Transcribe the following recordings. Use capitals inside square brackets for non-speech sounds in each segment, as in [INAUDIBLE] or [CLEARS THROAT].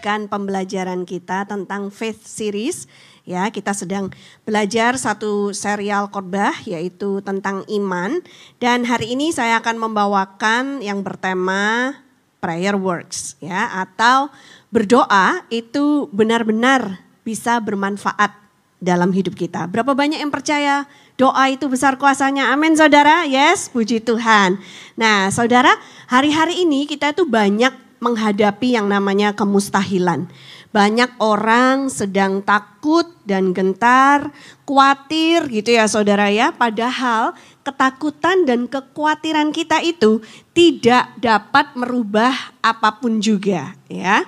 melanjutkan pembelajaran kita tentang Faith Series. Ya, kita sedang belajar satu serial khotbah yaitu tentang iman dan hari ini saya akan membawakan yang bertema prayer works ya atau berdoa itu benar-benar bisa bermanfaat dalam hidup kita. Berapa banyak yang percaya doa itu besar kuasanya? Amin saudara. Yes, puji Tuhan. Nah saudara, hari-hari ini kita itu banyak menghadapi yang namanya kemustahilan. Banyak orang sedang takut dan gentar, khawatir gitu ya saudara ya. Padahal ketakutan dan kekhawatiran kita itu tidak dapat merubah apa pun juga ya.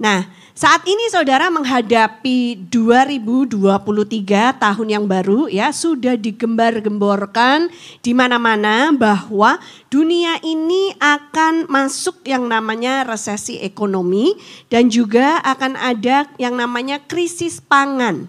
Nah saat ini saudara menghadapi 2023 tahun yang baru ya sudah digembar-gemborkan di mana-mana bahwa dunia ini akan masuk yang namanya resesi ekonomi dan juga akan ada yang namanya krisis pangan.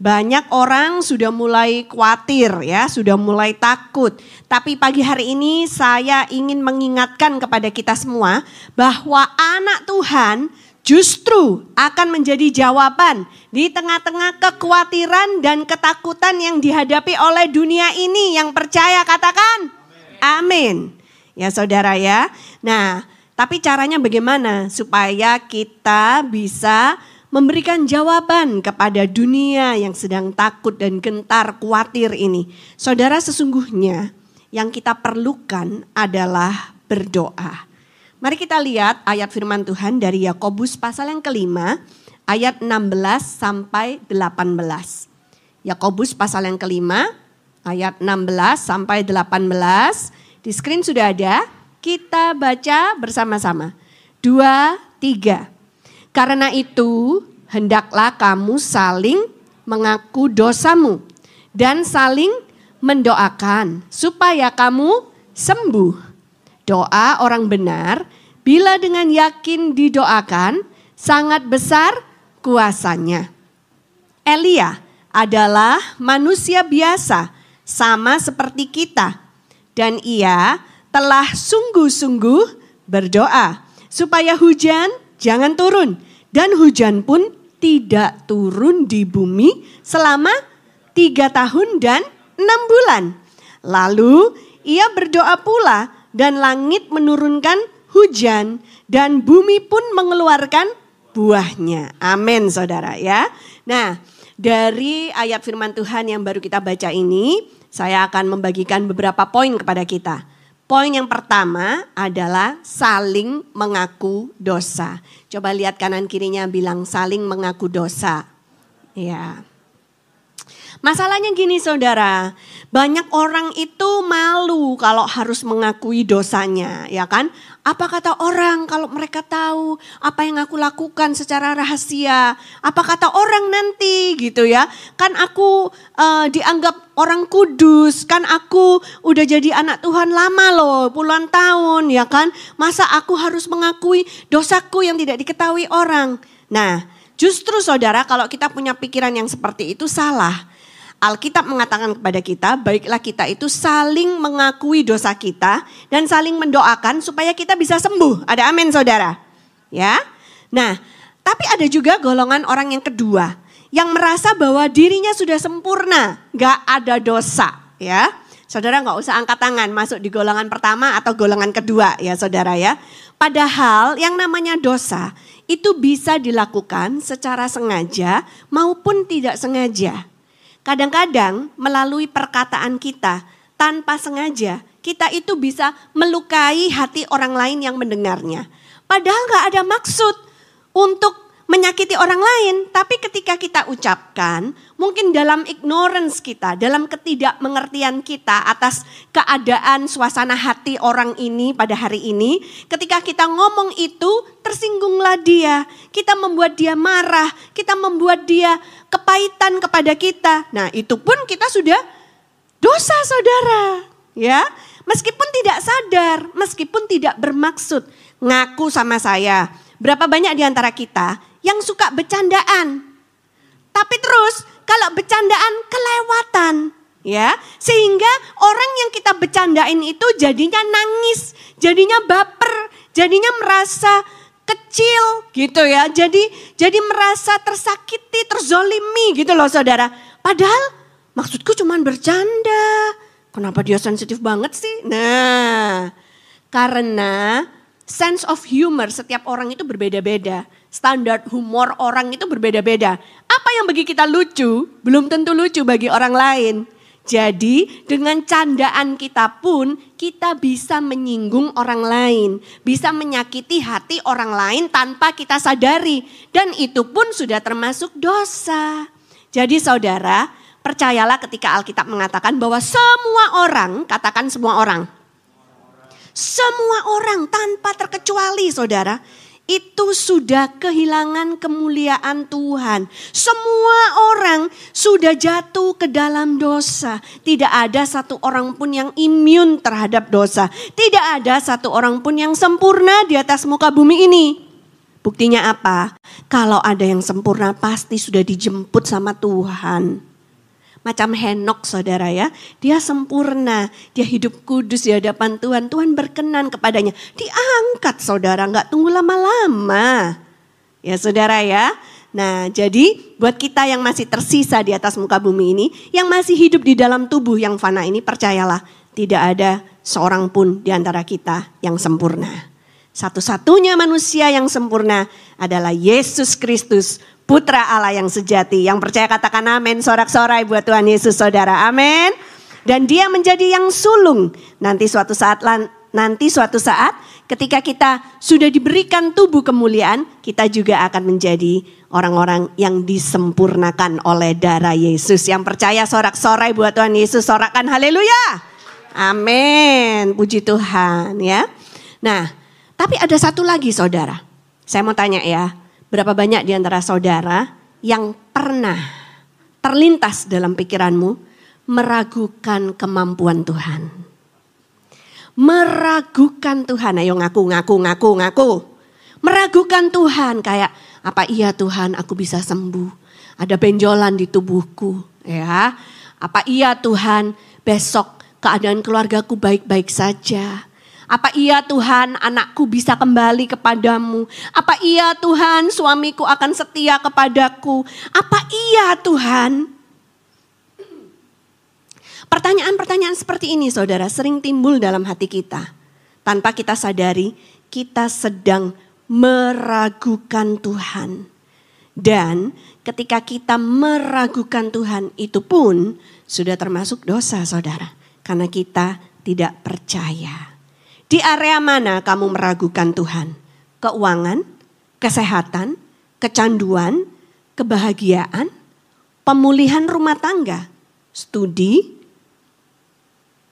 Banyak orang sudah mulai khawatir ya, sudah mulai takut. Tapi pagi hari ini saya ingin mengingatkan kepada kita semua bahwa anak Tuhan justru akan menjadi jawaban di tengah-tengah kekhawatiran dan ketakutan yang dihadapi oleh dunia ini. Yang percaya katakan amin. Ya saudara ya. Nah tapi caranya bagaimana supaya kita bisa memberikan jawaban kepada dunia yang sedang takut dan gentar khawatir ini. Saudara sesungguhnya yang kita perlukan adalah berdoa. Mari kita lihat ayat firman Tuhan dari Yakobus pasal yang kelima, ayat 16 sampai 18. Yakobus pasal yang kelima, ayat 16 sampai 18. Di screen sudah ada, kita baca bersama-sama. Dua, tiga. Karena itu, hendaklah kamu saling mengaku dosamu dan saling mendoakan supaya kamu sembuh Doa orang benar bila dengan yakin didoakan sangat besar kuasanya. Elia adalah manusia biasa sama seperti kita dan ia telah sungguh-sungguh berdoa supaya hujan jangan turun dan hujan pun tidak turun di bumi selama tiga tahun dan enam bulan. Lalu ia berdoa pula dan langit menurunkan hujan dan bumi pun mengeluarkan buahnya. Amin saudara ya. Nah dari ayat firman Tuhan yang baru kita baca ini saya akan membagikan beberapa poin kepada kita. Poin yang pertama adalah saling mengaku dosa. Coba lihat kanan kirinya bilang saling mengaku dosa. Ya. Masalahnya gini saudara, banyak orang itu malu kalau harus mengakui dosanya, ya kan? Apa kata orang kalau mereka tahu apa yang aku lakukan secara rahasia? Apa kata orang nanti gitu ya? Kan aku uh, dianggap orang kudus, kan aku udah jadi anak Tuhan lama loh, puluhan tahun ya kan? Masa aku harus mengakui dosaku yang tidak diketahui orang? Nah, justru saudara kalau kita punya pikiran yang seperti itu salah. Alkitab mengatakan kepada kita, baiklah kita itu saling mengakui dosa kita dan saling mendoakan supaya kita bisa sembuh. Ada amin saudara? Ya. Nah, tapi ada juga golongan orang yang kedua yang merasa bahwa dirinya sudah sempurna, gak ada dosa, ya. Saudara nggak usah angkat tangan masuk di golongan pertama atau golongan kedua ya saudara ya. Padahal yang namanya dosa itu bisa dilakukan secara sengaja maupun tidak sengaja. Kadang-kadang melalui perkataan kita tanpa sengaja kita itu bisa melukai hati orang lain yang mendengarnya. Padahal nggak ada maksud untuk menyakiti orang lain, tapi ketika kita ucapkan, mungkin dalam ignorance kita, dalam ketidakmengertian kita atas keadaan suasana hati orang ini pada hari ini, ketika kita ngomong itu, tersinggunglah dia, kita membuat dia marah, kita membuat dia kepahitan kepada kita. Nah, itu pun kita sudah dosa saudara, ya. Meskipun tidak sadar, meskipun tidak bermaksud ngaku sama saya. Berapa banyak di antara kita yang suka bercandaan. Tapi terus kalau bercandaan kelewatan ya sehingga orang yang kita bercandain itu jadinya nangis, jadinya baper, jadinya merasa kecil gitu ya. Jadi jadi merasa tersakiti, terzolimi gitu loh saudara. Padahal maksudku cuma bercanda. Kenapa dia sensitif banget sih? Nah, karena sense of humor setiap orang itu berbeda-beda. Standar humor orang itu berbeda-beda. Apa yang bagi kita lucu, belum tentu lucu bagi orang lain. Jadi dengan candaan kita pun kita bisa menyinggung orang lain. Bisa menyakiti hati orang lain tanpa kita sadari. Dan itu pun sudah termasuk dosa. Jadi saudara, percayalah ketika Alkitab mengatakan bahwa semua orang, katakan semua orang. Semua orang tanpa terkecuali saudara itu sudah kehilangan kemuliaan Tuhan. Semua orang sudah jatuh ke dalam dosa. Tidak ada satu orang pun yang imun terhadap dosa. Tidak ada satu orang pun yang sempurna di atas muka bumi ini. Buktinya apa? Kalau ada yang sempurna pasti sudah dijemput sama Tuhan. Macam Henok saudara ya. Dia sempurna. Dia hidup kudus di hadapan Tuhan. Tuhan berkenan kepadanya. Diangkat saudara. Nggak tunggu lama-lama. Ya saudara ya. Nah jadi buat kita yang masih tersisa di atas muka bumi ini. Yang masih hidup di dalam tubuh yang fana ini. Percayalah tidak ada seorang pun di antara kita yang sempurna. Satu-satunya manusia yang sempurna adalah Yesus Kristus putra Allah yang sejati. Yang percaya katakan amin, sorak-sorai buat Tuhan Yesus saudara. Amin. Dan dia menjadi yang sulung. Nanti suatu saat nanti suatu saat ketika kita sudah diberikan tubuh kemuliaan, kita juga akan menjadi orang-orang yang disempurnakan oleh darah Yesus. Yang percaya sorak-sorai buat Tuhan Yesus, sorakan haleluya. Amin. Puji Tuhan ya. Nah, tapi ada satu lagi saudara. Saya mau tanya ya, Berapa banyak di antara saudara yang pernah terlintas dalam pikiranmu meragukan kemampuan Tuhan? Meragukan Tuhan, ayo ngaku, ngaku, ngaku, ngaku. Meragukan Tuhan kayak apa iya Tuhan aku bisa sembuh. Ada benjolan di tubuhku ya. Apa iya Tuhan besok keadaan keluargaku baik-baik saja. Apa iya Tuhan anakku bisa kembali kepadamu? Apa iya Tuhan suamiku akan setia kepadaku? Apa iya Tuhan? Pertanyaan-pertanyaan seperti ini saudara sering timbul dalam hati kita. Tanpa kita sadari kita sedang meragukan Tuhan. Dan ketika kita meragukan Tuhan itu pun sudah termasuk dosa saudara. Karena kita tidak percaya. Di area mana kamu meragukan Tuhan? Keuangan, kesehatan, kecanduan, kebahagiaan, pemulihan rumah tangga, studi,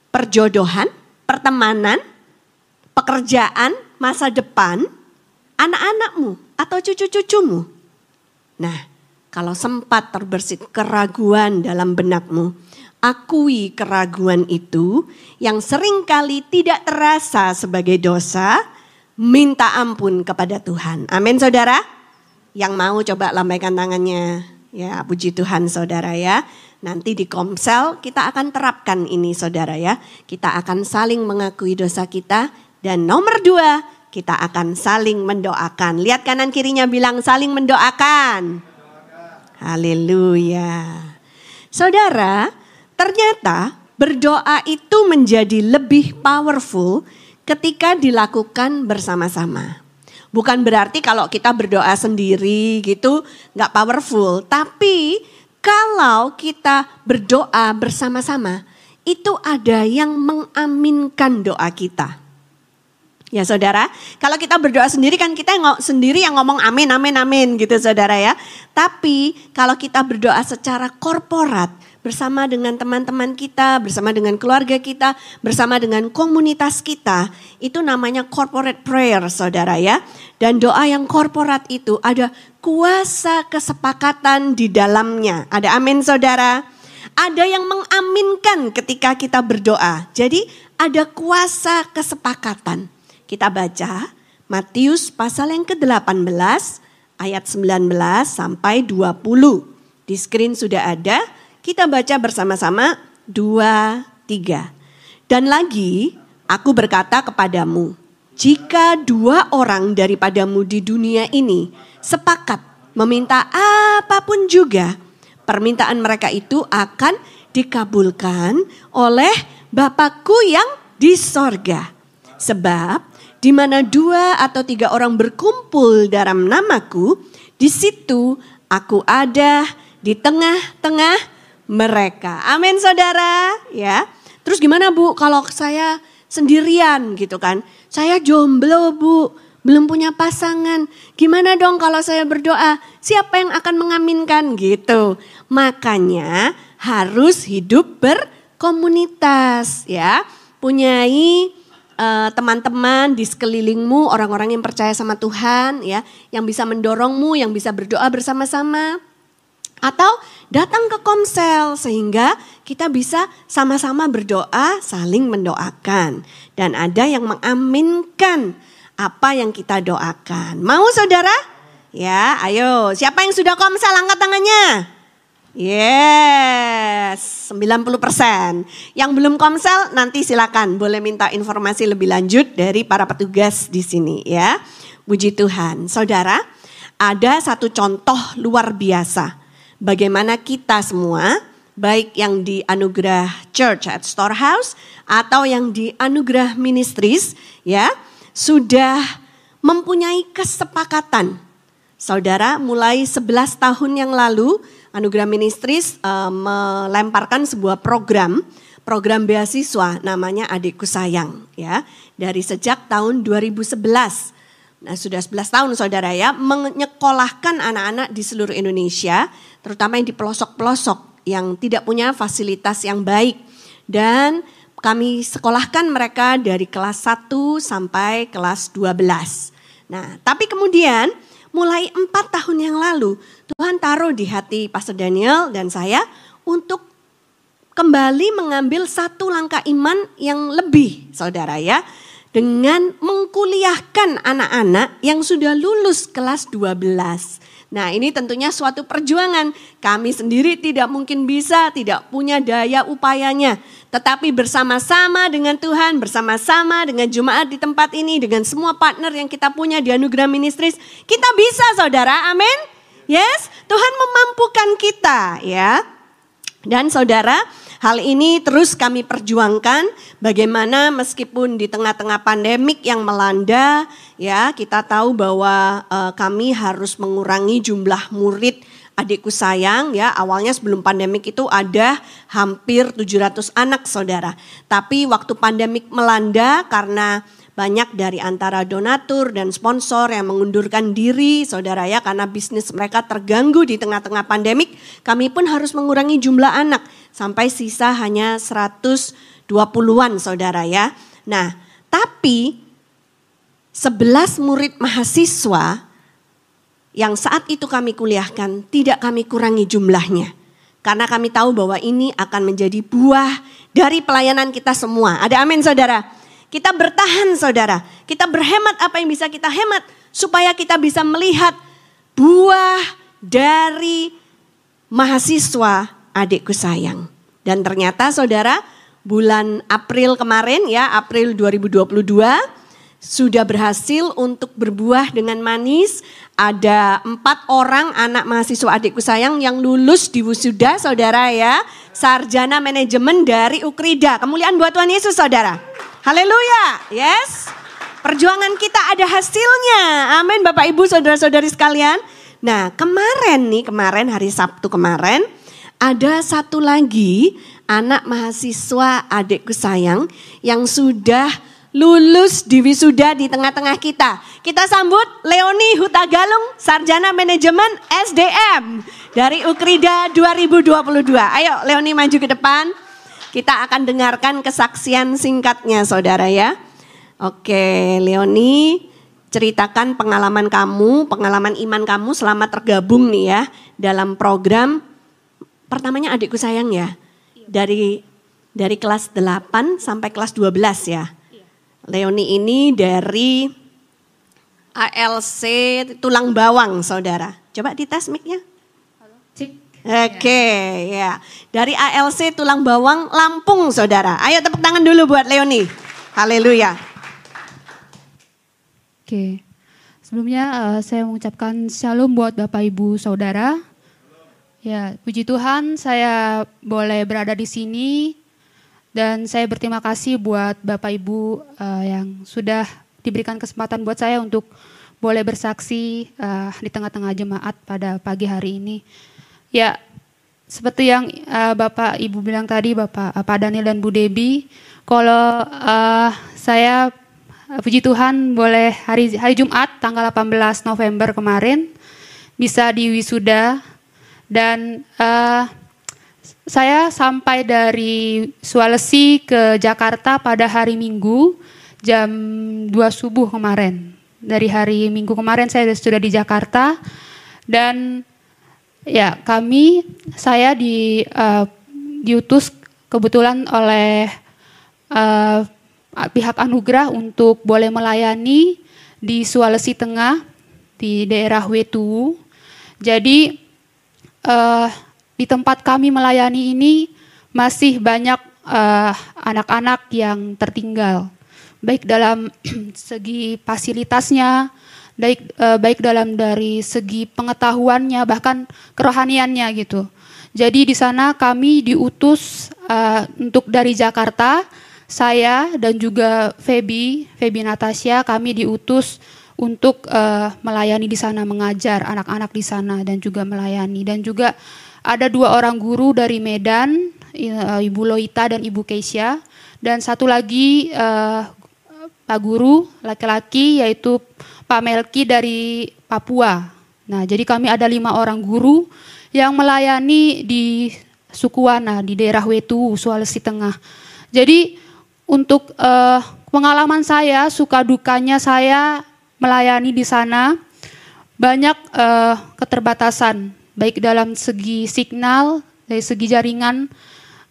perjodohan, pertemanan, pekerjaan, masa depan, anak-anakmu atau cucu-cucumu. Nah, kalau sempat terbersit keraguan dalam benakmu, akui keraguan itu yang sering kali tidak terasa sebagai dosa, minta ampun kepada Tuhan. Amin saudara. Yang mau coba lambaikan tangannya. Ya puji Tuhan saudara ya. Nanti di komsel kita akan terapkan ini saudara ya. Kita akan saling mengakui dosa kita. Dan nomor dua kita akan saling mendoakan. Lihat kanan kirinya bilang saling mendoakan. Haleluya. Saudara, Ternyata berdoa itu menjadi lebih powerful ketika dilakukan bersama-sama. Bukan berarti kalau kita berdoa sendiri gitu nggak powerful. Tapi kalau kita berdoa bersama-sama itu ada yang mengaminkan doa kita. Ya saudara, kalau kita berdoa sendiri kan kita yang sendiri yang ngomong amin, amin, amin gitu saudara ya. Tapi kalau kita berdoa secara korporat, bersama dengan teman-teman kita, bersama dengan keluarga kita, bersama dengan komunitas kita, itu namanya corporate prayer saudara ya. Dan doa yang korporat itu ada kuasa kesepakatan di dalamnya. Ada amin saudara. Ada yang mengaminkan ketika kita berdoa. Jadi ada kuasa kesepakatan. Kita baca Matius pasal yang ke-18 ayat 19 sampai 20. Di screen sudah ada. Kita baca bersama-sama dua, tiga. Dan lagi aku berkata kepadamu, jika dua orang daripadamu di dunia ini sepakat meminta apa pun juga, permintaan mereka itu akan dikabulkan oleh Bapakku yang di sorga. Sebab di mana dua atau tiga orang berkumpul dalam namaku, di situ aku ada di tengah-tengah mereka. Amin saudara ya. Terus gimana bu kalau saya sendirian gitu kan. Saya jomblo bu, belum punya pasangan. Gimana dong kalau saya berdoa? Siapa yang akan mengaminkan gitu? Makanya harus hidup berkomunitas ya. Punyai eh, teman-teman di sekelilingmu, orang-orang yang percaya sama Tuhan ya, yang bisa mendorongmu, yang bisa berdoa bersama-sama. Atau datang ke komsel sehingga kita bisa sama-sama berdoa, saling mendoakan. Dan ada yang mengaminkan apa yang kita doakan. Mau saudara? Ya, ayo. Siapa yang sudah komsel angkat tangannya? Yes, 90%. Yang belum komsel nanti silakan boleh minta informasi lebih lanjut dari para petugas di sini ya. Puji Tuhan. Saudara, ada satu contoh luar biasa bagaimana kita semua, baik yang di anugerah Church at Storehouse atau yang di anugerah Ministries, ya, sudah mempunyai kesepakatan. Saudara, mulai 11 tahun yang lalu, Anugerah Ministries uh, melemparkan sebuah program, program beasiswa namanya Adikku Sayang, ya, dari sejak tahun 2011 Nah sudah 11 tahun saudara ya menyekolahkan anak-anak di seluruh Indonesia terutama yang di pelosok-pelosok yang tidak punya fasilitas yang baik. Dan kami sekolahkan mereka dari kelas 1 sampai kelas 12. Nah tapi kemudian mulai empat tahun yang lalu Tuhan taruh di hati Pastor Daniel dan saya untuk kembali mengambil satu langkah iman yang lebih saudara ya dengan mengkuliahkan anak-anak yang sudah lulus kelas 12. Nah ini tentunya suatu perjuangan. Kami sendiri tidak mungkin bisa, tidak punya daya upayanya. Tetapi bersama-sama dengan Tuhan, bersama-sama dengan Jumat di tempat ini, dengan semua partner yang kita punya di Anugerah Ministries, kita bisa saudara, amin. Yes, Tuhan memampukan kita ya. Dan saudara, Hal ini terus kami perjuangkan bagaimana meskipun di tengah-tengah pandemik yang melanda ya kita tahu bahwa uh, kami harus mengurangi jumlah murid adikku sayang ya awalnya sebelum pandemik itu ada hampir 700 anak saudara. Tapi waktu pandemik melanda karena banyak dari antara donatur dan sponsor yang mengundurkan diri, saudara ya, karena bisnis mereka terganggu di tengah-tengah pandemik. Kami pun harus mengurangi jumlah anak sampai sisa hanya 120-an, saudara ya. Nah, tapi 11 murid mahasiswa yang saat itu kami kuliahkan tidak kami kurangi jumlahnya. Karena kami tahu bahwa ini akan menjadi buah dari pelayanan kita semua. Ada amin saudara? Kita bertahan saudara. Kita berhemat apa yang bisa kita hemat. Supaya kita bisa melihat buah dari mahasiswa adikku sayang. Dan ternyata saudara bulan April kemarin ya April 2022 sudah berhasil untuk berbuah dengan manis. Ada empat orang anak mahasiswa adikku sayang yang lulus di wisuda saudara ya. Sarjana manajemen dari Ukrida. Kemuliaan buat Tuhan Yesus saudara. Haleluya. Yes. Perjuangan kita ada hasilnya. Amin Bapak Ibu saudara-saudari sekalian. Nah kemarin nih, kemarin hari Sabtu kemarin. Ada satu lagi anak mahasiswa adikku sayang yang sudah lulus di wisuda di tengah-tengah kita. Kita sambut Leoni Hutagalung, Sarjana Manajemen SDM dari Ukrida 2022. Ayo Leoni maju ke depan. Kita akan dengarkan kesaksian singkatnya saudara ya. Oke Leoni ceritakan pengalaman kamu, pengalaman iman kamu selama tergabung nih ya dalam program pertamanya adikku sayang ya. Dari dari kelas 8 sampai kelas 12 ya. Leoni ini dari ALC tulang bawang saudara. Coba dites mic-nya. Oke, okay, ya. Dari ALC Tulang Bawang Lampung, Saudara. Ayo tepuk tangan dulu buat Leoni. Haleluya. Oke. Sebelumnya uh, saya mengucapkan shalom buat Bapak Ibu Saudara. Ya, puji Tuhan saya boleh berada di sini dan saya berterima kasih buat Bapak Ibu uh, yang sudah diberikan kesempatan buat saya untuk boleh bersaksi uh, di tengah-tengah jemaat pada pagi hari ini. Ya, seperti yang uh, Bapak Ibu bilang tadi, Bapak Pak Daniel dan Bu Debi, kalau uh, saya puji Tuhan boleh hari hari Jumat tanggal 18 November kemarin bisa di wisuda dan uh, saya sampai dari Sulawesi ke Jakarta pada hari Minggu jam 2 subuh kemarin. Dari hari Minggu kemarin saya sudah di Jakarta dan ya kami saya di uh, diutus kebetulan oleh uh, pihak anugerah untuk boleh melayani di Sulawesi Tengah di daerah Wetu. Jadi uh, di tempat kami melayani ini masih banyak eh, anak-anak uh, yang tertinggal, baik dalam [CLEARS THROAT] segi fasilitasnya, baik uh, baik dalam dari segi pengetahuannya, bahkan kerohaniannya gitu. Jadi di sana kami diutus uh, untuk dari Jakarta saya dan juga Feby, Feby Natasha, kami diutus untuk uh, melayani di sana, mengajar anak-anak di sana dan juga melayani dan juga ada dua orang guru dari Medan, uh, Ibu Loita dan Ibu Keisha dan satu lagi uh, Pak Guru laki-laki yaitu Pak Melki dari Papua. Nah, jadi kami ada lima orang guru yang melayani di Sukuana di daerah Wetu, Sulawesi Tengah. Jadi untuk uh, pengalaman saya, suka dukanya saya melayani di sana banyak uh, keterbatasan, baik dalam segi signal, dari segi jaringan.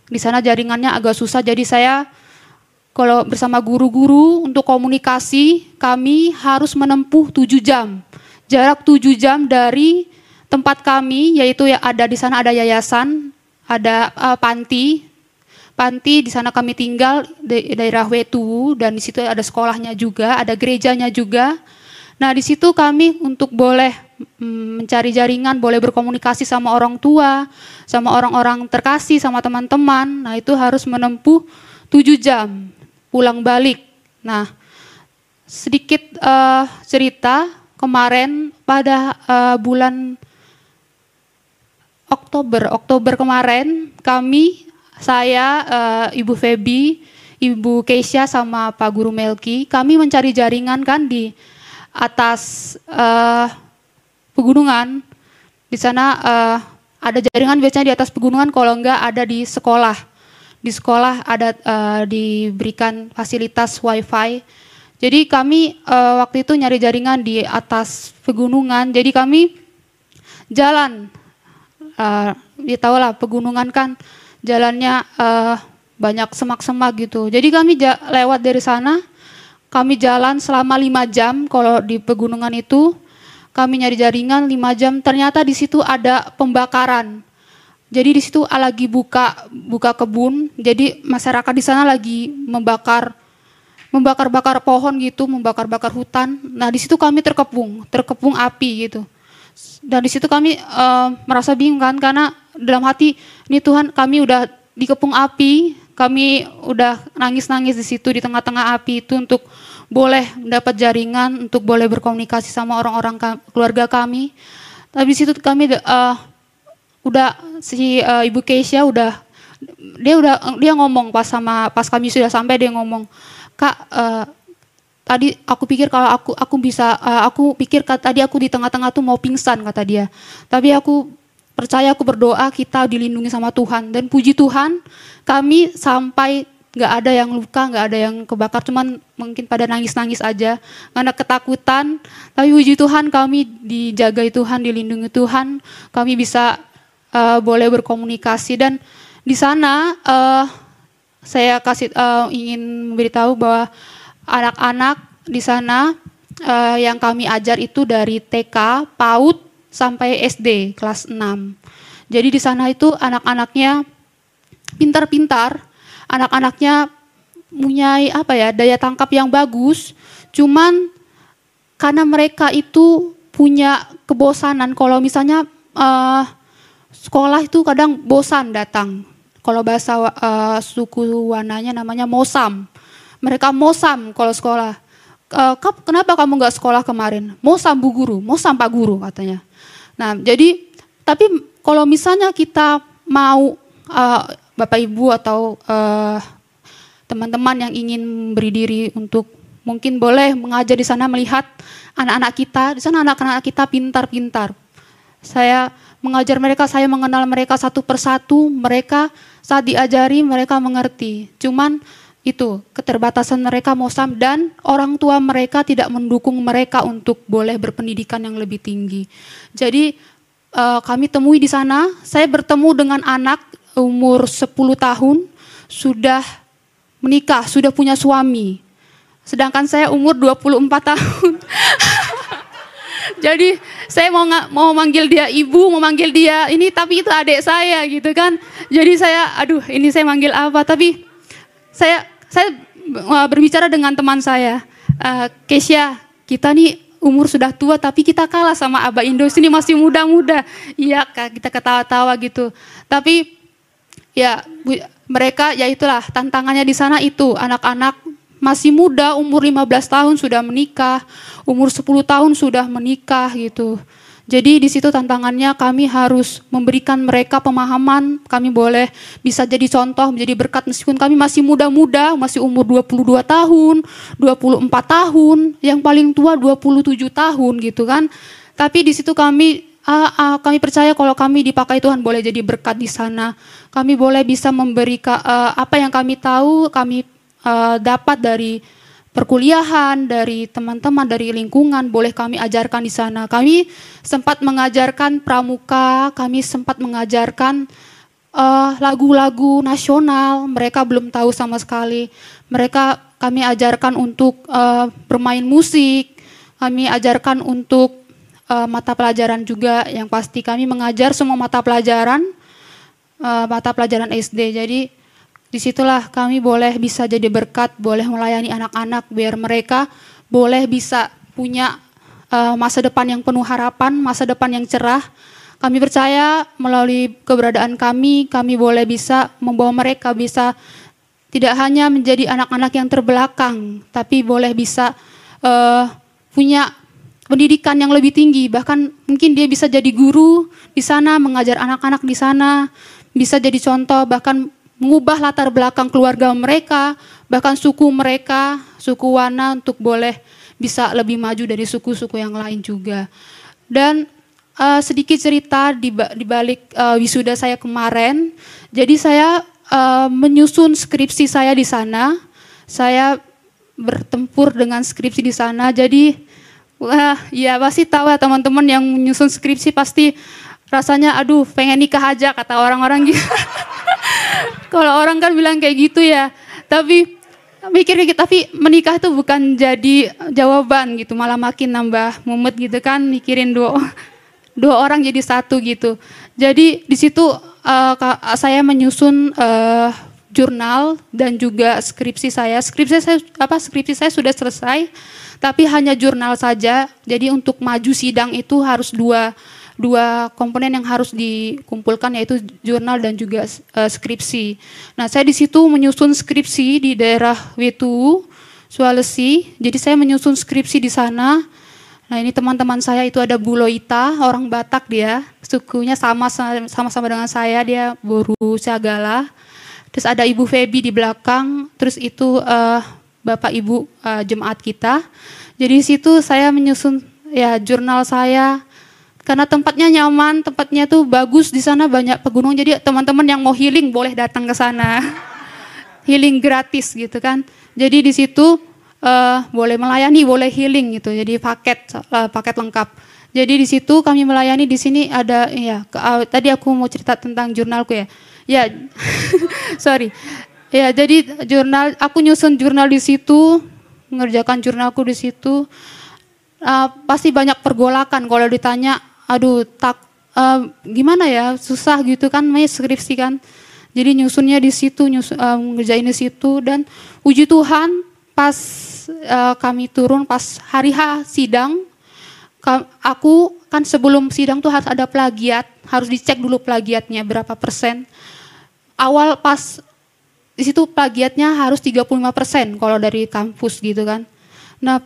Di sana jaringannya agak susah, jadi saya kalau bersama guru-guru untuk komunikasi, kami harus menempuh tujuh jam. Jarak tujuh jam dari tempat kami, yaitu ya ada di sana ada yayasan, ada uh, panti, panti di sana kami tinggal di daerah Wetu dan di situ ada sekolahnya juga, ada gerejanya juga. Nah, di situ kami untuk boleh mm, mencari jaringan, boleh berkomunikasi sama orang tua, sama orang-orang terkasih, sama teman-teman. Nah, itu harus menempuh tujuh jam pulang balik. Nah, sedikit uh, cerita kemarin pada uh, bulan Oktober, Oktober kemarin kami saya, uh, Ibu Febi, Ibu Keisha sama Pak Guru Melki, kami mencari jaringan kan di atas uh, pegunungan. Di sana uh, ada jaringan biasanya di atas pegunungan, kalau enggak ada di sekolah. Di sekolah ada uh, diberikan fasilitas wifi. Jadi kami uh, waktu itu nyari jaringan di atas pegunungan. Jadi kami jalan, uh, ya lah pegunungan kan jalannya uh, banyak semak-semak gitu. Jadi kami lewat dari sana, kami jalan selama lima jam kalau di pegunungan itu, kami nyari jaringan lima jam, ternyata di situ ada pembakaran. Jadi di situ lagi buka buka kebun, jadi masyarakat di sana lagi membakar membakar-bakar pohon gitu, membakar-bakar hutan. Nah di situ kami terkepung, terkepung api gitu. Dan di situ kami uh, merasa bingung kan karena dalam hati ini Tuhan kami udah dikepung api, kami udah nangis-nangis di situ di tengah-tengah api itu untuk boleh mendapat jaringan, untuk boleh berkomunikasi sama orang-orang keluarga kami. Tapi di situ kami uh, udah si uh, Ibu Keisha udah dia udah dia ngomong pas sama pas kami sudah sampai dia ngomong kak uh, tadi aku pikir kalau aku aku bisa uh, aku pikir tadi aku di tengah-tengah tuh mau pingsan kata dia tapi aku percaya aku berdoa kita dilindungi sama Tuhan. Dan puji Tuhan kami sampai nggak ada yang luka nggak ada yang kebakar cuman mungkin pada nangis-nangis aja karena ketakutan. Tapi puji Tuhan kami dijaga Tuhan dilindungi Tuhan. Kami bisa uh, boleh berkomunikasi. Dan di sana uh, saya kasih uh, ingin memberitahu bahwa anak-anak di sana uh, yang kami ajar itu dari TK, PAUD sampai SD kelas 6. Jadi di sana itu anak-anaknya pintar-pintar, anak-anaknya punya apa ya daya tangkap yang bagus, cuman karena mereka itu punya kebosanan kalau misalnya uh, sekolah itu kadang bosan datang. Kalau bahasa uh, suku wananya namanya mosam. Mereka mosam kalau sekolah. Uh, kenapa kamu nggak sekolah kemarin? Mosam bu guru, mosam pak guru katanya. Nah jadi tapi kalau misalnya kita mau uh, bapak ibu atau teman-teman uh, yang ingin beri diri untuk mungkin boleh mengajar di sana melihat anak-anak kita, di sana anak-anak kita pintar-pintar. Saya mengajar mereka, saya mengenal mereka satu persatu, mereka saat diajari mereka mengerti. Cuman itu keterbatasan mereka mosam dan orang tua mereka tidak mendukung mereka untuk boleh berpendidikan yang lebih tinggi. Jadi uh, kami temui di sana, saya bertemu dengan anak umur 10 tahun sudah menikah, sudah punya suami. Sedangkan saya umur 24 tahun. [LAUGHS] Jadi saya mau mau manggil dia ibu, mau manggil dia ini tapi itu adik saya gitu kan. Jadi saya aduh ini saya manggil apa tapi saya saya berbicara dengan teman saya, uh, Kesia, kita nih umur sudah tua tapi kita kalah sama Abah Indo sini masih muda-muda. Iya, kita ketawa-tawa gitu. Tapi ya mereka ya itulah tantangannya di sana itu anak-anak masih muda, umur 15 tahun sudah menikah, umur 10 tahun sudah menikah gitu. Jadi di situ tantangannya kami harus memberikan mereka pemahaman, kami boleh bisa jadi contoh, menjadi berkat meskipun kami masih muda-muda, masih umur 22 tahun, 24 tahun, yang paling tua 27 tahun gitu kan. Tapi di situ kami kami percaya kalau kami dipakai Tuhan boleh jadi berkat di sana. Kami boleh bisa memberikan uh, apa yang kami tahu, kami uh, dapat dari perkuliahan, dari teman-teman, dari lingkungan, boleh kami ajarkan di sana. Kami sempat mengajarkan pramuka, kami sempat mengajarkan uh, lagu-lagu nasional, mereka belum tahu sama sekali. Mereka kami ajarkan untuk uh, bermain musik, kami ajarkan untuk uh, mata pelajaran juga, yang pasti kami mengajar semua mata pelajaran, uh, mata pelajaran SD. Jadi Di situlah kami boleh bisa jadi berkat, boleh melayani anak-anak biar mereka boleh bisa punya uh, masa depan yang penuh harapan, masa depan yang cerah. Kami percaya melalui keberadaan kami, kami boleh bisa membawa mereka bisa tidak hanya menjadi anak-anak yang terbelakang, tapi boleh bisa uh, punya pendidikan yang lebih tinggi. Bahkan mungkin dia bisa jadi guru di sana, mengajar anak-anak di sana, bisa jadi contoh, bahkan mengubah latar belakang keluarga mereka, bahkan suku mereka, suku Wana untuk boleh bisa lebih maju dari suku-suku yang lain juga. Dan uh, sedikit cerita di, di balik uh, wisuda saya kemarin, jadi saya uh, menyusun skripsi saya di sana. Saya bertempur dengan skripsi di sana. Jadi wah, ya pasti tahu ya teman-teman yang menyusun skripsi pasti rasanya aduh pengen nikah aja kata orang-orang gitu. [LAUGHS] [LAUGHS] Kalau orang kan bilang kayak gitu ya. Tapi mikir gitu, tapi menikah itu bukan jadi jawaban gitu, malah makin nambah mumet gitu kan, mikirin dua [LAUGHS] dua orang jadi satu gitu. Jadi di situ uh, saya menyusun uh, jurnal dan juga skripsi saya. Skripsi saya apa skripsi saya sudah selesai, tapi hanya jurnal saja. Jadi untuk maju sidang itu harus dua dua komponen yang harus dikumpulkan yaitu jurnal dan juga uh, skripsi. Nah, saya di situ menyusun skripsi di daerah Wetu, Sulawesi. Jadi saya menyusun skripsi di sana. Nah, ini teman-teman saya itu ada Bu Loita, orang Batak dia, sukunya sama sama-sama dengan saya, dia Boru Sagala. Terus ada Ibu Febi di belakang, terus itu uh, Bapak Ibu uh, jemaat kita. Jadi di situ saya menyusun ya jurnal saya, karena tempatnya nyaman, tempatnya tuh bagus di sana banyak pegunung. Jadi teman-teman yang mau healing boleh datang ke sana. [LAUGHS] healing gratis gitu kan. Jadi di situ uh, boleh melayani, boleh healing gitu. Jadi paket uh, paket lengkap. Jadi di situ kami melayani di sini ada ya uh, tadi aku mau cerita tentang jurnalku ya. Ya. [LAUGHS] sorry. Ya, jadi jurnal aku nyusun jurnal di situ, mengerjakan jurnalku di situ. Uh, pasti banyak pergolakan kalau ditanya aduh tak uh, gimana ya susah gitu kan namanya skripsi kan jadi nyusunnya di situ nyusun, uh, ngerjain di situ dan puji Tuhan pas uh, kami turun pas hari H sidang, aku kan sebelum sidang tuh harus ada plagiat, harus dicek dulu plagiatnya berapa persen. Awal pas di situ plagiatnya harus 35 persen kalau dari kampus gitu kan. Nah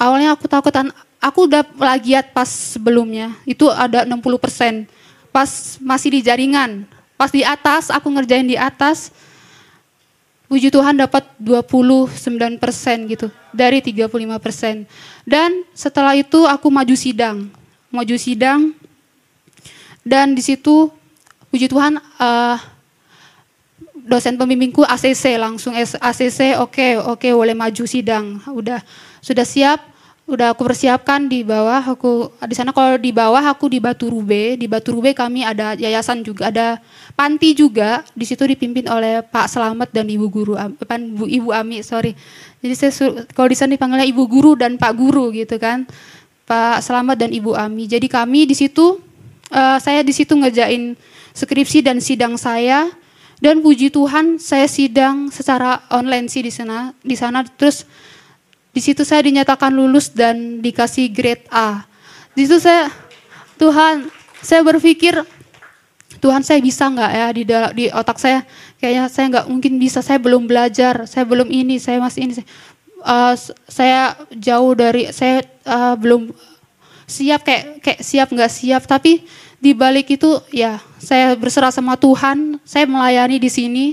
awalnya aku takutan, aku udah plagiat pas sebelumnya, itu ada 60 persen. Pas masih di jaringan, pas di atas, aku ngerjain di atas, puji Tuhan dapat 29 persen gitu. Dari 35 persen. Dan setelah itu aku maju sidang, maju sidang. Dan di situ puji Tuhan uh, dosen pembimbingku ACC langsung ACC oke okay, oke okay, boleh maju sidang. Udah. Sudah siap udah aku persiapkan di bawah aku di sana kalau di bawah aku di Batu Rube. Di Batu Rube kami ada yayasan juga ada panti juga di situ dipimpin oleh Pak Selamat dan Ibu Guru pan Bu Ibu Ami sorry. Jadi saya kalau di sana dipanggilnya Ibu Guru dan Pak Guru gitu kan. Pak Selamat dan Ibu Ami. Jadi kami di situ uh, saya di situ ngejain skripsi dan sidang saya. Dan puji Tuhan saya sidang secara online sih di sana di sana. Terus di situ saya dinyatakan lulus dan dikasih grade A. Di situ saya, Tuhan, saya berpikir, Tuhan saya bisa nggak ya di di otak saya, kayaknya saya nggak mungkin bisa, saya belum belajar, saya belum ini, saya masih ini. Saya, uh, saya jauh dari, saya uh, belum siap kayak kayak siap nggak siap, tapi di balik itu ya saya berserah sama Tuhan, saya melayani di sini,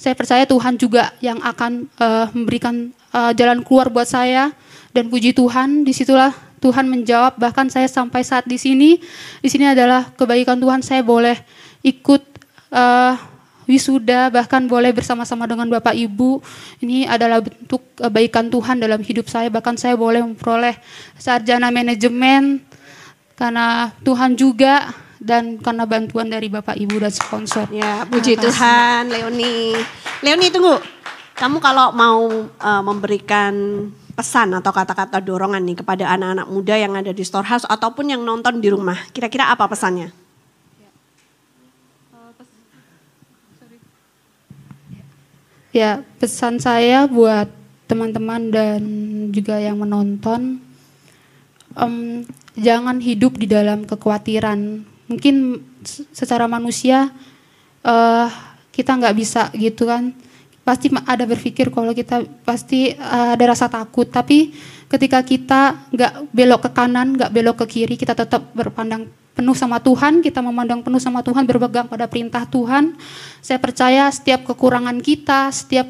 saya percaya Tuhan juga yang akan uh, memberikan uh, jalan keluar buat saya dan puji Tuhan di situlah Tuhan menjawab bahkan saya sampai saat di sini di sini adalah kebaikan Tuhan saya boleh ikut uh, wisuda bahkan boleh bersama-sama dengan Bapak Ibu ini adalah bentuk kebaikan Tuhan dalam hidup saya bahkan saya boleh memperoleh sarjana manajemen karena Tuhan juga dan karena bantuan dari Bapak Ibu dan sponsor. Ya, puji Tuhan, Leoni. Leoni tunggu. Kamu kalau mau uh, memberikan pesan atau kata-kata dorongan nih kepada anak-anak muda yang ada di storehouse ataupun yang nonton di rumah, kira-kira apa pesannya? Ya, pesan saya buat teman-teman dan juga yang menonton, um, jangan hidup di dalam kekhawatiran mungkin secara manusia uh, kita nggak bisa gitu kan pasti ada berpikir kalau kita pasti uh, ada rasa takut. Tapi ketika kita nggak belok ke kanan nggak belok ke kiri kita tetap berpandang penuh sama Tuhan kita memandang penuh sama Tuhan berpegang pada perintah Tuhan. Saya percaya setiap kekurangan kita setiap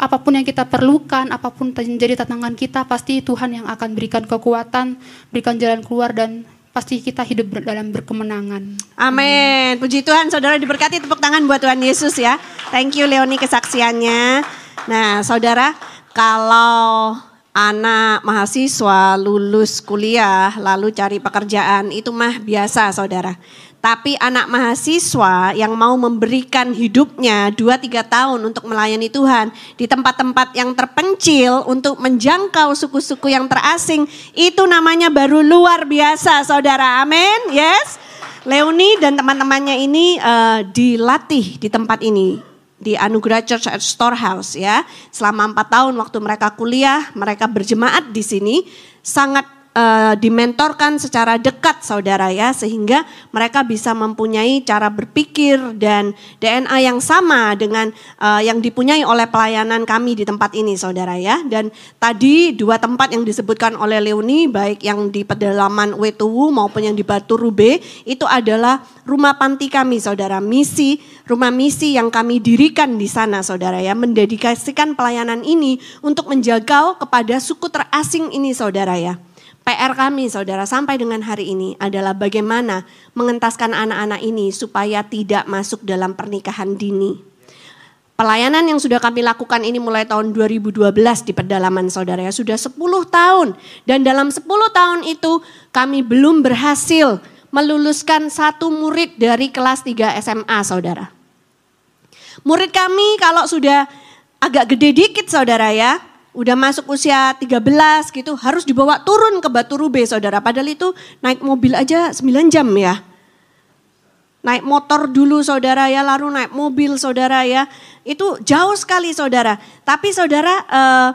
apa pun yang kita perlukan, apa pun menjadi tantangan kita, pasti Tuhan yang akan berikan kekuatan, berikan jalan keluar dan pasti kita hidup dalam berkemenangan. Amin. Puji Tuhan, saudara diberkati tepuk tangan buat Tuhan Yesus ya. Thank you Leoni kesaksiannya. Nah, saudara, kalau anak mahasiswa lulus kuliah lalu cari pekerjaan itu mah biasa, saudara. Tapi anak mahasiswa yang mau memberikan hidupnya 2-3 tahun untuk melayani Tuhan di tempat-tempat yang terpencil untuk menjangkau suku-suku yang terasing, itu namanya baru luar biasa saudara. Amin. Yes. Leoni dan teman-temannya ini uh, dilatih di tempat ini di Anugerah Church at Storehouse ya. Selama empat tahun waktu mereka kuliah, mereka berjemaat di sini sangat uh, dimentorkan secara dekat saudara ya sehingga mereka bisa mempunyai cara berpikir dan DNA yang sama dengan uh, yang dipunyai oleh pelayanan kami di tempat ini saudara ya. Dan tadi dua tempat yang disebutkan oleh Leoni baik yang di pedalaman Wetuwu maupun yang di Batu Rube itu adalah rumah panti kami saudara. Misi rumah misi yang kami dirikan di sana saudara ya mendedikasikan pelayanan ini untuk menjaga kepada suku terasing ini saudara ya PR kami saudara sampai dengan hari ini adalah bagaimana mengentaskan anak-anak ini supaya tidak masuk dalam pernikahan dini. Pelayanan yang sudah kami lakukan ini mulai tahun 2012 di pedalaman saudara ya, sudah 10 tahun. Dan dalam 10 tahun itu kami belum berhasil meluluskan satu murid dari kelas 3 SMA saudara. Murid kami kalau sudah agak gede dikit saudara ya, udah masuk usia 13 gitu harus dibawa turun ke Batu Rube saudara. Padahal itu naik mobil aja 9 jam ya. Naik motor dulu saudara ya, lalu naik mobil saudara ya. Itu jauh sekali saudara. Tapi saudara uh,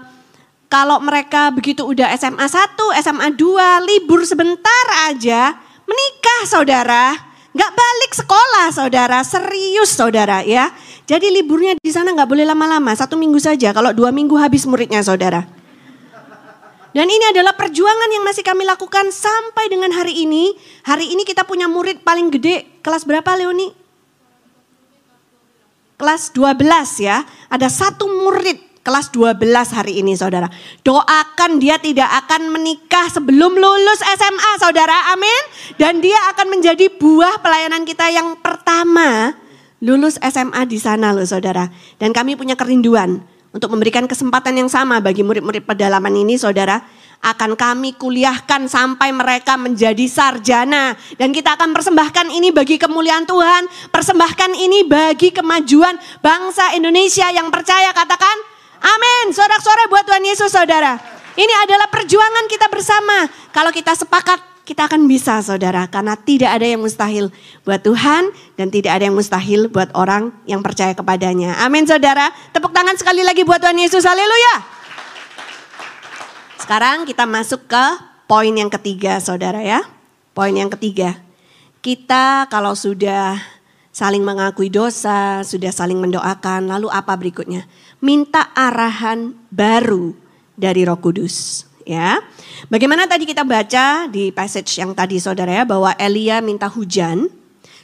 kalau mereka begitu udah SMA 1, SMA 2, libur sebentar aja, menikah saudara. Nggak balik sekolah saudara, serius saudara ya. Jadi liburnya di sana nggak boleh lama-lama, satu minggu saja. Kalau dua minggu habis muridnya saudara. Dan ini adalah perjuangan yang masih kami lakukan sampai dengan hari ini. Hari ini kita punya murid paling gede, kelas berapa Leoni? Kelas 12 ya. Ada satu murid kelas 12 hari ini saudara. Doakan dia tidak akan menikah sebelum lulus SMA saudara, amin. Dan dia akan menjadi buah pelayanan kita yang pertama lulus SMA di sana loh saudara. Dan kami punya kerinduan untuk memberikan kesempatan yang sama bagi murid-murid pedalaman ini saudara akan kami kuliahkan sampai mereka menjadi sarjana dan kita akan persembahkan ini bagi kemuliaan Tuhan persembahkan ini bagi kemajuan bangsa Indonesia yang percaya katakan amin sorak-sorai buat Tuhan Yesus saudara ini adalah perjuangan kita bersama kalau kita sepakat kita akan bisa saudara karena tidak ada yang mustahil buat Tuhan dan tidak ada yang mustahil buat orang yang percaya kepadanya. Amin saudara. Tepuk tangan sekali lagi buat Tuhan Yesus. Haleluya. Sekarang kita masuk ke poin yang ketiga saudara ya. Poin yang ketiga. Kita kalau sudah saling mengakui dosa, sudah saling mendoakan, lalu apa berikutnya? Minta arahan baru dari Roh Kudus ya. Bagaimana tadi kita baca di passage yang tadi saudara ya bahwa Elia minta hujan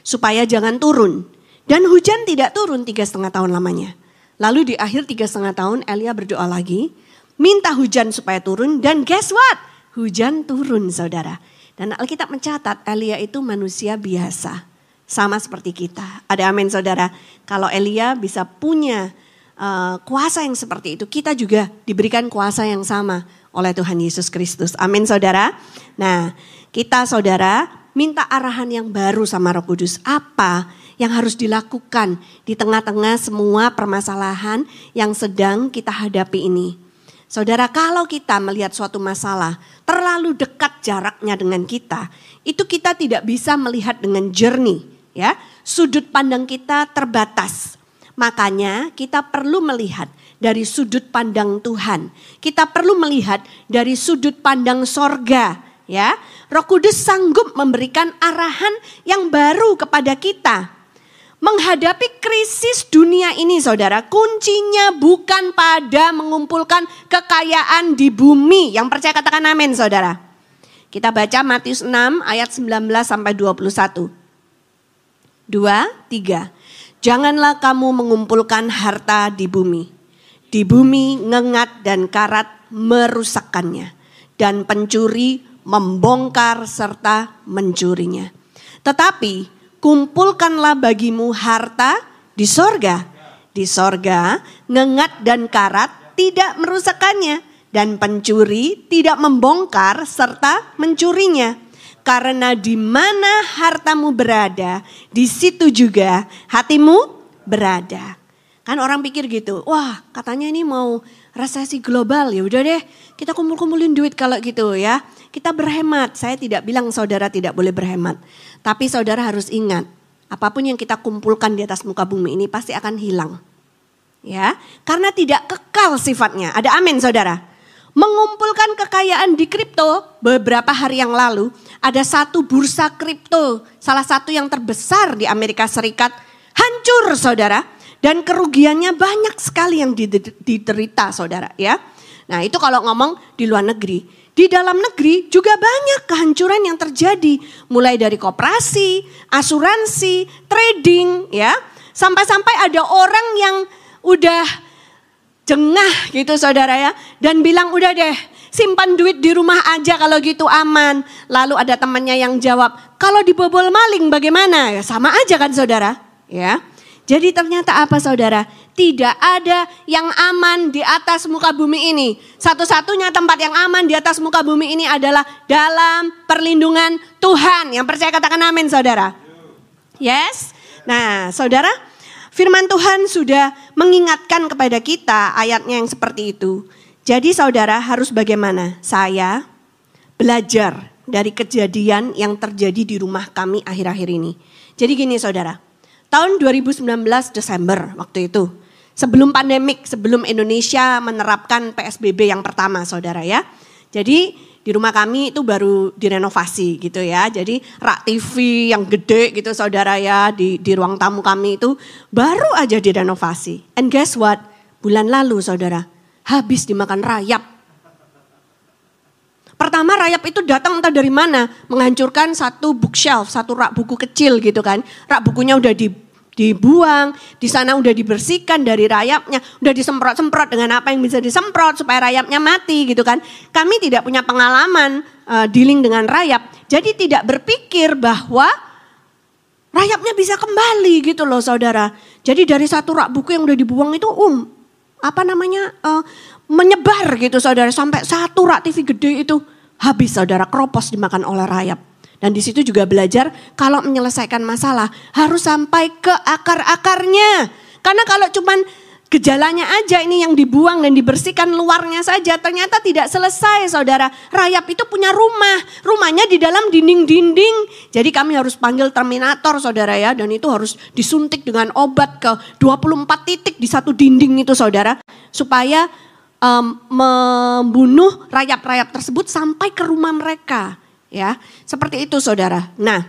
supaya jangan turun. Dan hujan tidak turun tiga setengah tahun lamanya. Lalu di akhir tiga setengah tahun Elia berdoa lagi, minta hujan supaya turun dan guess what? Hujan turun saudara. Dan Alkitab mencatat Elia itu manusia biasa. Sama seperti kita. Ada amin saudara. Kalau Elia bisa punya uh, kuasa yang seperti itu, kita juga diberikan kuasa yang sama oleh Tuhan Yesus Kristus. Amin saudara. Nah kita saudara minta arahan yang baru sama Roh Kudus. Apa yang harus dilakukan di tengah-tengah semua permasalahan yang sedang kita hadapi ini. Saudara, kalau kita melihat suatu masalah terlalu dekat jaraknya dengan kita, itu kita tidak bisa melihat dengan jernih, ya. Sudut pandang kita terbatas. Makanya kita perlu melihat dari sudut pandang Tuhan. Kita perlu melihat dari sudut pandang sorga. Ya, Roh Kudus sanggup memberikan arahan yang baru kepada kita. Menghadapi krisis dunia ini saudara, kuncinya bukan pada mengumpulkan kekayaan di bumi. Yang percaya katakan amin saudara. Kita baca Matius 6 ayat 19 sampai 21. Dua, tiga. Janganlah kamu mengumpulkan harta di bumi di bumi ngengat dan karat merusakkannya. Dan pencuri membongkar serta mencurinya. Tetapi kumpulkanlah bagimu harta di sorga. Di sorga ngengat dan karat tidak merusakkannya. Dan pencuri tidak membongkar serta mencurinya. Karena di mana hartamu berada, di situ juga hatimu berada. Kan orang pikir gitu, wah katanya ini mau resesi global ya udah deh kita kumpul-kumpulin duit kalau gitu ya. Kita berhemat, saya tidak bilang saudara tidak boleh berhemat. Tapi saudara harus ingat, apa pun yang kita kumpulkan di atas muka bumi ini pasti akan hilang. Ya, karena tidak kekal sifatnya. Ada amin saudara. Mengumpulkan kekayaan di kripto beberapa hari yang lalu ada satu bursa kripto, salah satu yang terbesar di Amerika Serikat hancur saudara dan kerugiannya banyak sekali yang diterita saudara ya. Nah itu kalau ngomong di luar negeri. Di dalam negeri juga banyak kehancuran yang terjadi. Mulai dari koperasi, asuransi, trading ya. Sampai-sampai ada orang yang udah jengah gitu saudara ya. Dan bilang udah deh simpan duit di rumah aja kalau gitu aman. Lalu ada temannya yang jawab, kalau dibobol maling bagaimana? Ya sama aja kan saudara ya. Jadi ternyata apa saudara? Tidak ada yang aman di atas muka bumi ini. Satu-satunya tempat yang aman di atas muka bumi ini adalah dalam perlindungan Tuhan. Yang percaya katakan amin saudara. Yes. Nah saudara firman Tuhan sudah mengingatkan kepada kita ayatnya yang seperti itu. Jadi saudara harus bagaimana? Saya belajar dari kejadian yang terjadi di rumah kami akhir-akhir ini. Jadi gini saudara, Tahun 2019 Desember waktu itu, sebelum pandemik, sebelum Indonesia menerapkan PSBB yang pertama saudara ya. Jadi di rumah kami itu baru direnovasi gitu ya. Jadi rak TV yang gede gitu saudara ya di, di ruang tamu kami itu baru aja direnovasi. And guess what? Bulan lalu saudara, habis dimakan rayap. Pertama rayap itu datang entah dari mana, menghancurkan satu bookshelf, satu rak buku kecil gitu kan. Rak bukunya udah di dibuang, di sana udah dibersihkan dari rayapnya, udah disemprot-semprot dengan apa yang bisa disemprot supaya rayapnya mati gitu kan. Kami tidak punya pengalaman uh, dealing dengan rayap, jadi tidak berpikir bahwa rayapnya bisa kembali gitu loh saudara. Jadi dari satu rak buku yang udah dibuang itu um apa namanya uh, menyebar gitu saudara sampai satu rak TV gede itu habis saudara kropos dimakan oleh rayap. Dan di situ juga belajar kalau menyelesaikan masalah harus sampai ke akar-akarnya. Karena kalau cuman gejalanya aja ini yang dibuang dan dibersihkan luarnya saja ternyata tidak selesai saudara. Rayap itu punya rumah, rumahnya di dalam dinding-dinding. Jadi kami harus panggil terminator saudara ya dan itu harus disuntik dengan obat ke 24 titik di satu dinding itu saudara. Supaya um, membunuh rayap-rayap tersebut sampai ke rumah mereka ya. Seperti itu saudara. Nah,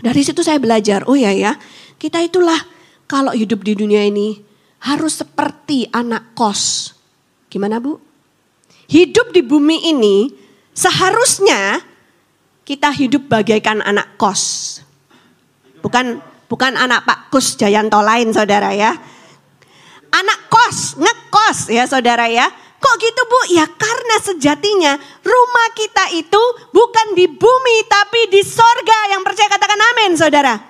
dari situ saya belajar, oh ya ya, kita itulah kalau hidup di dunia ini harus seperti anak kos. Gimana Bu? Hidup di bumi ini seharusnya kita hidup bagaikan anak kos. Bukan bukan anak Pak Kus Jayanto lain saudara ya. Anak kos, ngekos ya saudara ya. Kok gitu Bu? Ya karena sejatinya rumah kita itu bukan di bumi tapi di sorga. Yang percaya katakan amin saudara.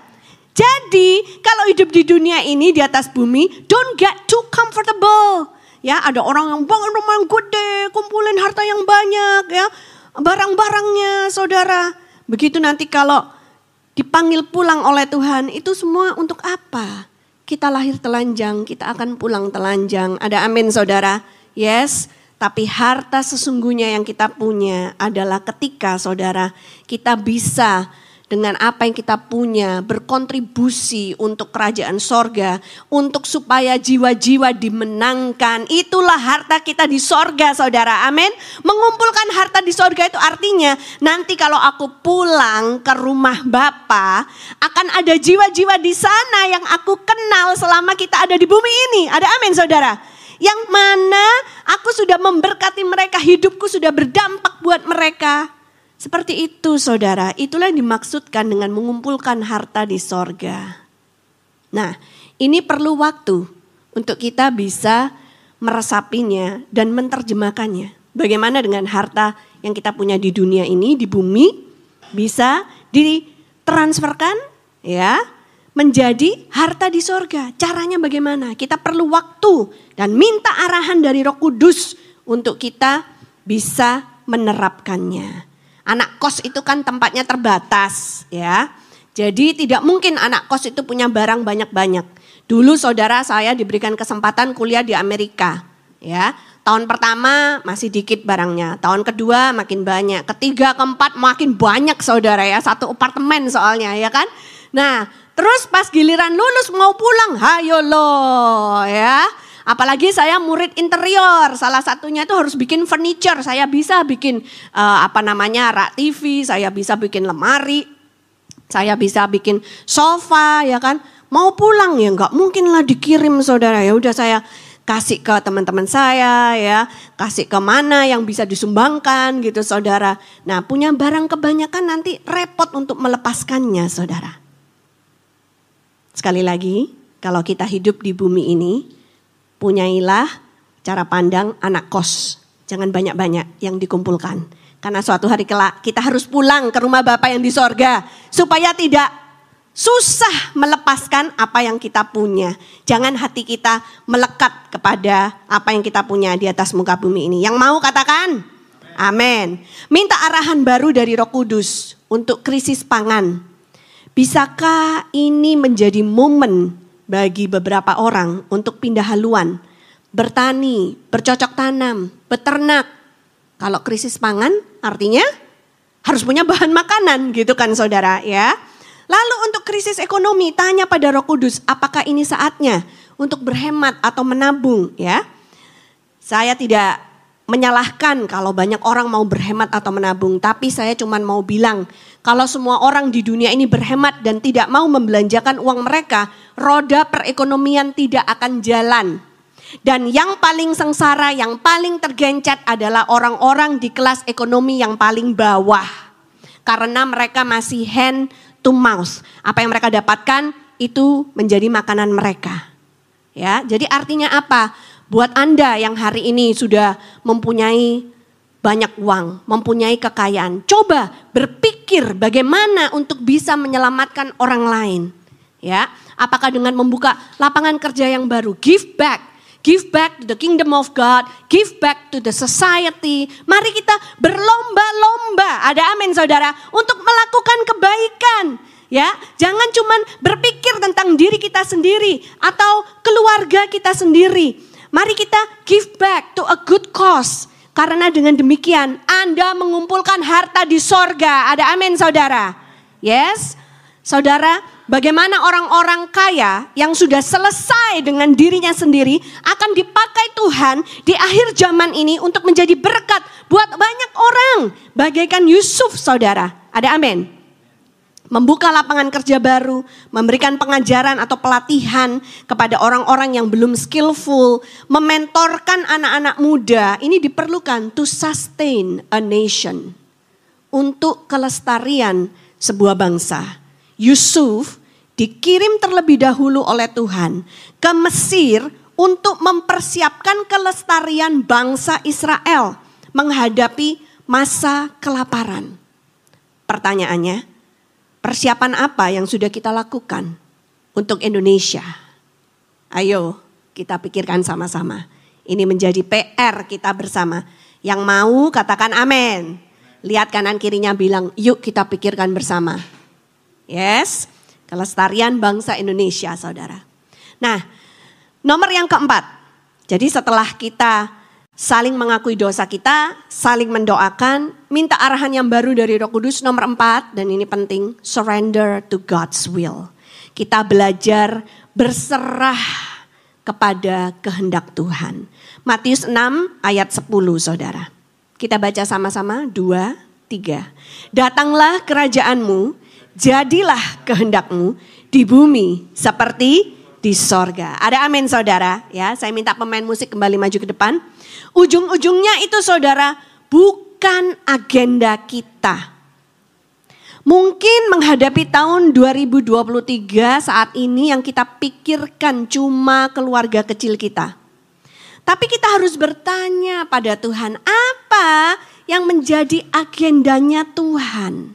Jadi kalau hidup di dunia ini di atas bumi, don't get too comfortable. Ya ada orang yang bangun rumah yang gede, kumpulin harta yang banyak ya. Barang-barangnya saudara. Begitu nanti kalau dipanggil pulang oleh Tuhan itu semua untuk apa? Kita lahir telanjang, kita akan pulang telanjang. Ada amin saudara. Yes, tapi harta sesungguhnya yang kita punya adalah ketika saudara kita bisa dengan apa yang kita punya berkontribusi untuk kerajaan sorga, untuk supaya jiwa-jiwa dimenangkan. Itulah harta kita di sorga saudara, amin. Mengumpulkan harta di sorga itu artinya nanti kalau aku pulang ke rumah Bapa akan ada jiwa-jiwa di sana yang aku kenal selama kita ada di bumi ini. Ada amin saudara yang mana aku sudah memberkati mereka, hidupku sudah berdampak buat mereka. Seperti itu saudara, itulah yang dimaksudkan dengan mengumpulkan harta di sorga. Nah ini perlu waktu untuk kita bisa meresapinya dan menerjemahkannya. Bagaimana dengan harta yang kita punya di dunia ini, di bumi, bisa ditransferkan ya menjadi harta di sorga. Caranya bagaimana? Kita perlu waktu dan minta arahan dari roh kudus untuk kita bisa menerapkannya. Anak kos itu kan tempatnya terbatas ya. Jadi tidak mungkin anak kos itu punya barang banyak-banyak. Dulu saudara saya diberikan kesempatan kuliah di Amerika ya. Tahun pertama masih dikit barangnya, tahun kedua makin banyak, ketiga, keempat makin banyak saudara ya, satu apartemen soalnya ya kan. Nah Terus pas giliran lulus mau pulang, hayo lo ya. Apalagi saya murid interior, salah satunya itu harus bikin furniture. Saya bisa bikin uh, apa namanya rak TV, saya bisa bikin lemari, saya bisa bikin sofa, ya kan. Mau pulang ya nggak mungkin lah dikirim saudara ya. Udah saya kasih ke teman-teman saya ya, kasih ke mana yang bisa disumbangkan gitu saudara. Nah punya barang kebanyakan nanti repot untuk melepaskannya saudara. Sekali lagi, kalau kita hidup di bumi ini, punyailah cara pandang anak kos. Jangan banyak-banyak yang dikumpulkan. Karena suatu hari kelak kita harus pulang ke rumah Bapak yang di sorga. Supaya tidak susah melepaskan apa yang kita punya. Jangan hati kita melekat kepada apa yang kita punya di atas muka bumi ini. Yang mau katakan? Amin. Minta arahan baru dari Roh Kudus untuk krisis pangan Bisakah ini menjadi momen bagi beberapa orang untuk pindah haluan, bertani, bercocok tanam, beternak? Kalau krisis pangan artinya harus punya bahan makanan gitu kan saudara ya. Lalu untuk krisis ekonomi tanya pada roh kudus apakah ini saatnya untuk berhemat atau menabung ya. Saya tidak menyalahkan kalau banyak orang mau berhemat atau menabung, tapi saya cuma mau bilang kalau semua orang di dunia ini berhemat dan tidak mau membelanjakan uang mereka, roda perekonomian tidak akan jalan. Dan yang paling sengsara, yang paling tergencet adalah orang-orang di kelas ekonomi yang paling bawah. Karena mereka masih hand to mouth. Apa yang mereka dapatkan itu menjadi makanan mereka. Ya, jadi artinya apa? Buat Anda yang hari ini sudah mempunyai banyak uang, mempunyai kekayaan, coba berpikir bagaimana untuk bisa menyelamatkan orang lain. Ya, apakah dengan membuka lapangan kerja yang baru, give back, give back to the kingdom of God, give back to the society. Mari kita berlomba-lomba, ada amin saudara, untuk melakukan kebaikan. Ya, jangan cuman berpikir tentang diri kita sendiri atau keluarga kita sendiri. Mari kita give back to a good cause. Karena dengan demikian Anda mengumpulkan harta di sorga. Ada amin saudara. Yes. Saudara, bagaimana orang-orang kaya yang sudah selesai dengan dirinya sendiri akan dipakai Tuhan di akhir zaman ini untuk menjadi berkat buat banyak orang. Bagaikan Yusuf saudara. Ada amin membuka lapangan kerja baru, memberikan pengajaran atau pelatihan kepada orang-orang yang belum skillful, mementorkan anak-anak muda, ini diperlukan to sustain a nation. Untuk kelestarian sebuah bangsa. Yusuf dikirim terlebih dahulu oleh Tuhan ke Mesir untuk mempersiapkan kelestarian bangsa Israel menghadapi masa kelaparan. Pertanyaannya, Persiapan apa yang sudah kita lakukan untuk Indonesia? Ayo kita pikirkan sama-sama. Ini menjadi PR kita bersama. Yang mau katakan amin. Lihat kanan kirinya bilang, yuk kita pikirkan bersama. Yes, kelestarian bangsa Indonesia saudara. Nah, nomor yang keempat. Jadi setelah kita saling mengakui dosa kita, saling mendoakan, minta arahan yang baru dari Roh Kudus nomor empat, dan ini penting, surrender to God's will. Kita belajar berserah kepada kehendak Tuhan. Matius 6 ayat 10 saudara. Kita baca sama-sama, dua, tiga. Datanglah kerajaanmu, jadilah kehendakmu di bumi seperti di sorga. Ada amin saudara ya. Saya minta pemain musik kembali maju ke depan. Ujung-ujungnya itu saudara bukan agenda kita. Mungkin menghadapi tahun 2023 saat ini yang kita pikirkan cuma keluarga kecil kita. Tapi kita harus bertanya pada Tuhan, apa yang menjadi agendanya Tuhan?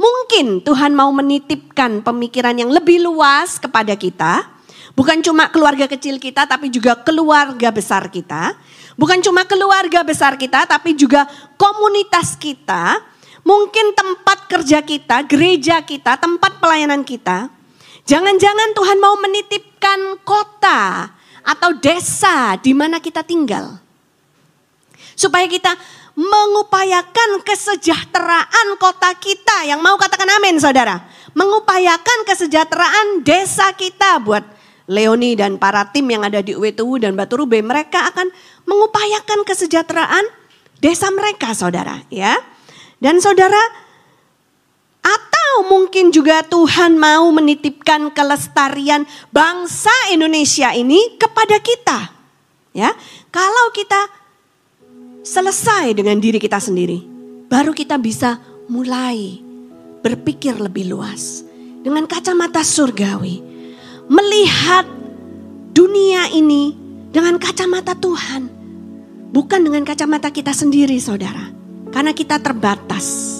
Mungkin Tuhan mau menitipkan pemikiran yang lebih luas kepada kita, bukan cuma keluarga kecil kita, tapi juga keluarga besar kita. Bukan cuma keluarga besar kita, tapi juga komunitas kita, mungkin tempat kerja kita, gereja kita, tempat pelayanan kita. Jangan-jangan Tuhan mau menitipkan kota atau desa di mana kita tinggal. Supaya kita mengupayakan kesejahteraan kota kita. Yang mau katakan amin saudara. Mengupayakan kesejahteraan desa kita buat Leoni dan para tim yang ada di UWTU dan Batu Rube, mereka akan mengupayakan kesejahteraan desa mereka, saudara. Ya, dan saudara, atau mungkin juga Tuhan mau menitipkan kelestarian bangsa Indonesia ini kepada kita. Ya, kalau kita selesai dengan diri kita sendiri, baru kita bisa mulai berpikir lebih luas dengan kacamata surgawi melihat dunia ini dengan kacamata Tuhan. Bukan dengan kacamata kita sendiri saudara. Karena kita terbatas.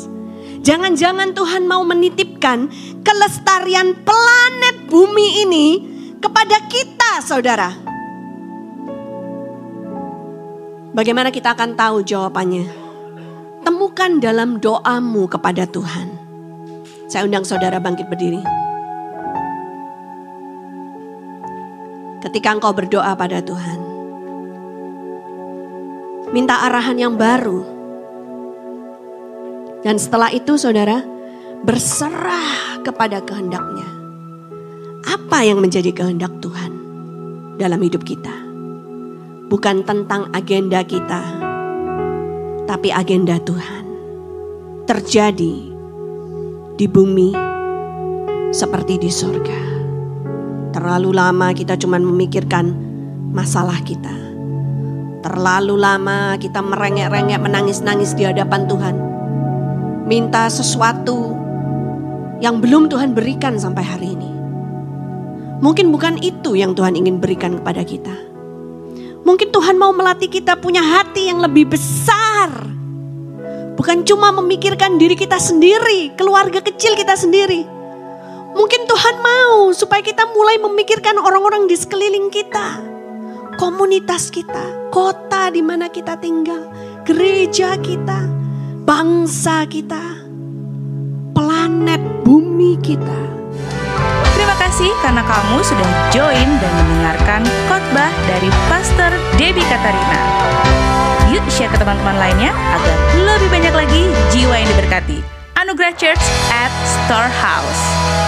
Jangan-jangan Tuhan mau menitipkan kelestarian planet bumi ini kepada kita saudara. Bagaimana kita akan tahu jawabannya? Temukan dalam doamu kepada Tuhan. Saya undang saudara bangkit berdiri. ketika engkau berdoa pada Tuhan. Minta arahan yang baru. Dan setelah itu saudara, berserah kepada kehendaknya. Apa yang menjadi kehendak Tuhan? dalam hidup kita. Bukan tentang agenda kita, tapi agenda Tuhan. Terjadi di bumi seperti di sorga. Terlalu lama kita cuma memikirkan masalah kita. Terlalu lama kita merengek-rengek menangis-nangis di hadapan Tuhan. Minta sesuatu yang belum Tuhan berikan sampai hari ini. Mungkin bukan itu yang Tuhan ingin berikan kepada kita. Mungkin Tuhan mau melatih kita punya hati yang lebih besar. Bukan cuma memikirkan diri kita sendiri, keluarga kecil kita sendiri. Mungkin Tuhan mau supaya kita mulai memikirkan orang-orang di sekeliling kita. Komunitas kita, kota di mana kita tinggal, gereja kita, bangsa kita, planet bumi kita. Terima kasih karena kamu sudah join dan mendengarkan khotbah dari Pastor Debbie Katarina. Yuk share ke teman-teman lainnya agar lebih banyak lagi jiwa yang diberkati. Anugerah Church at Storehouse.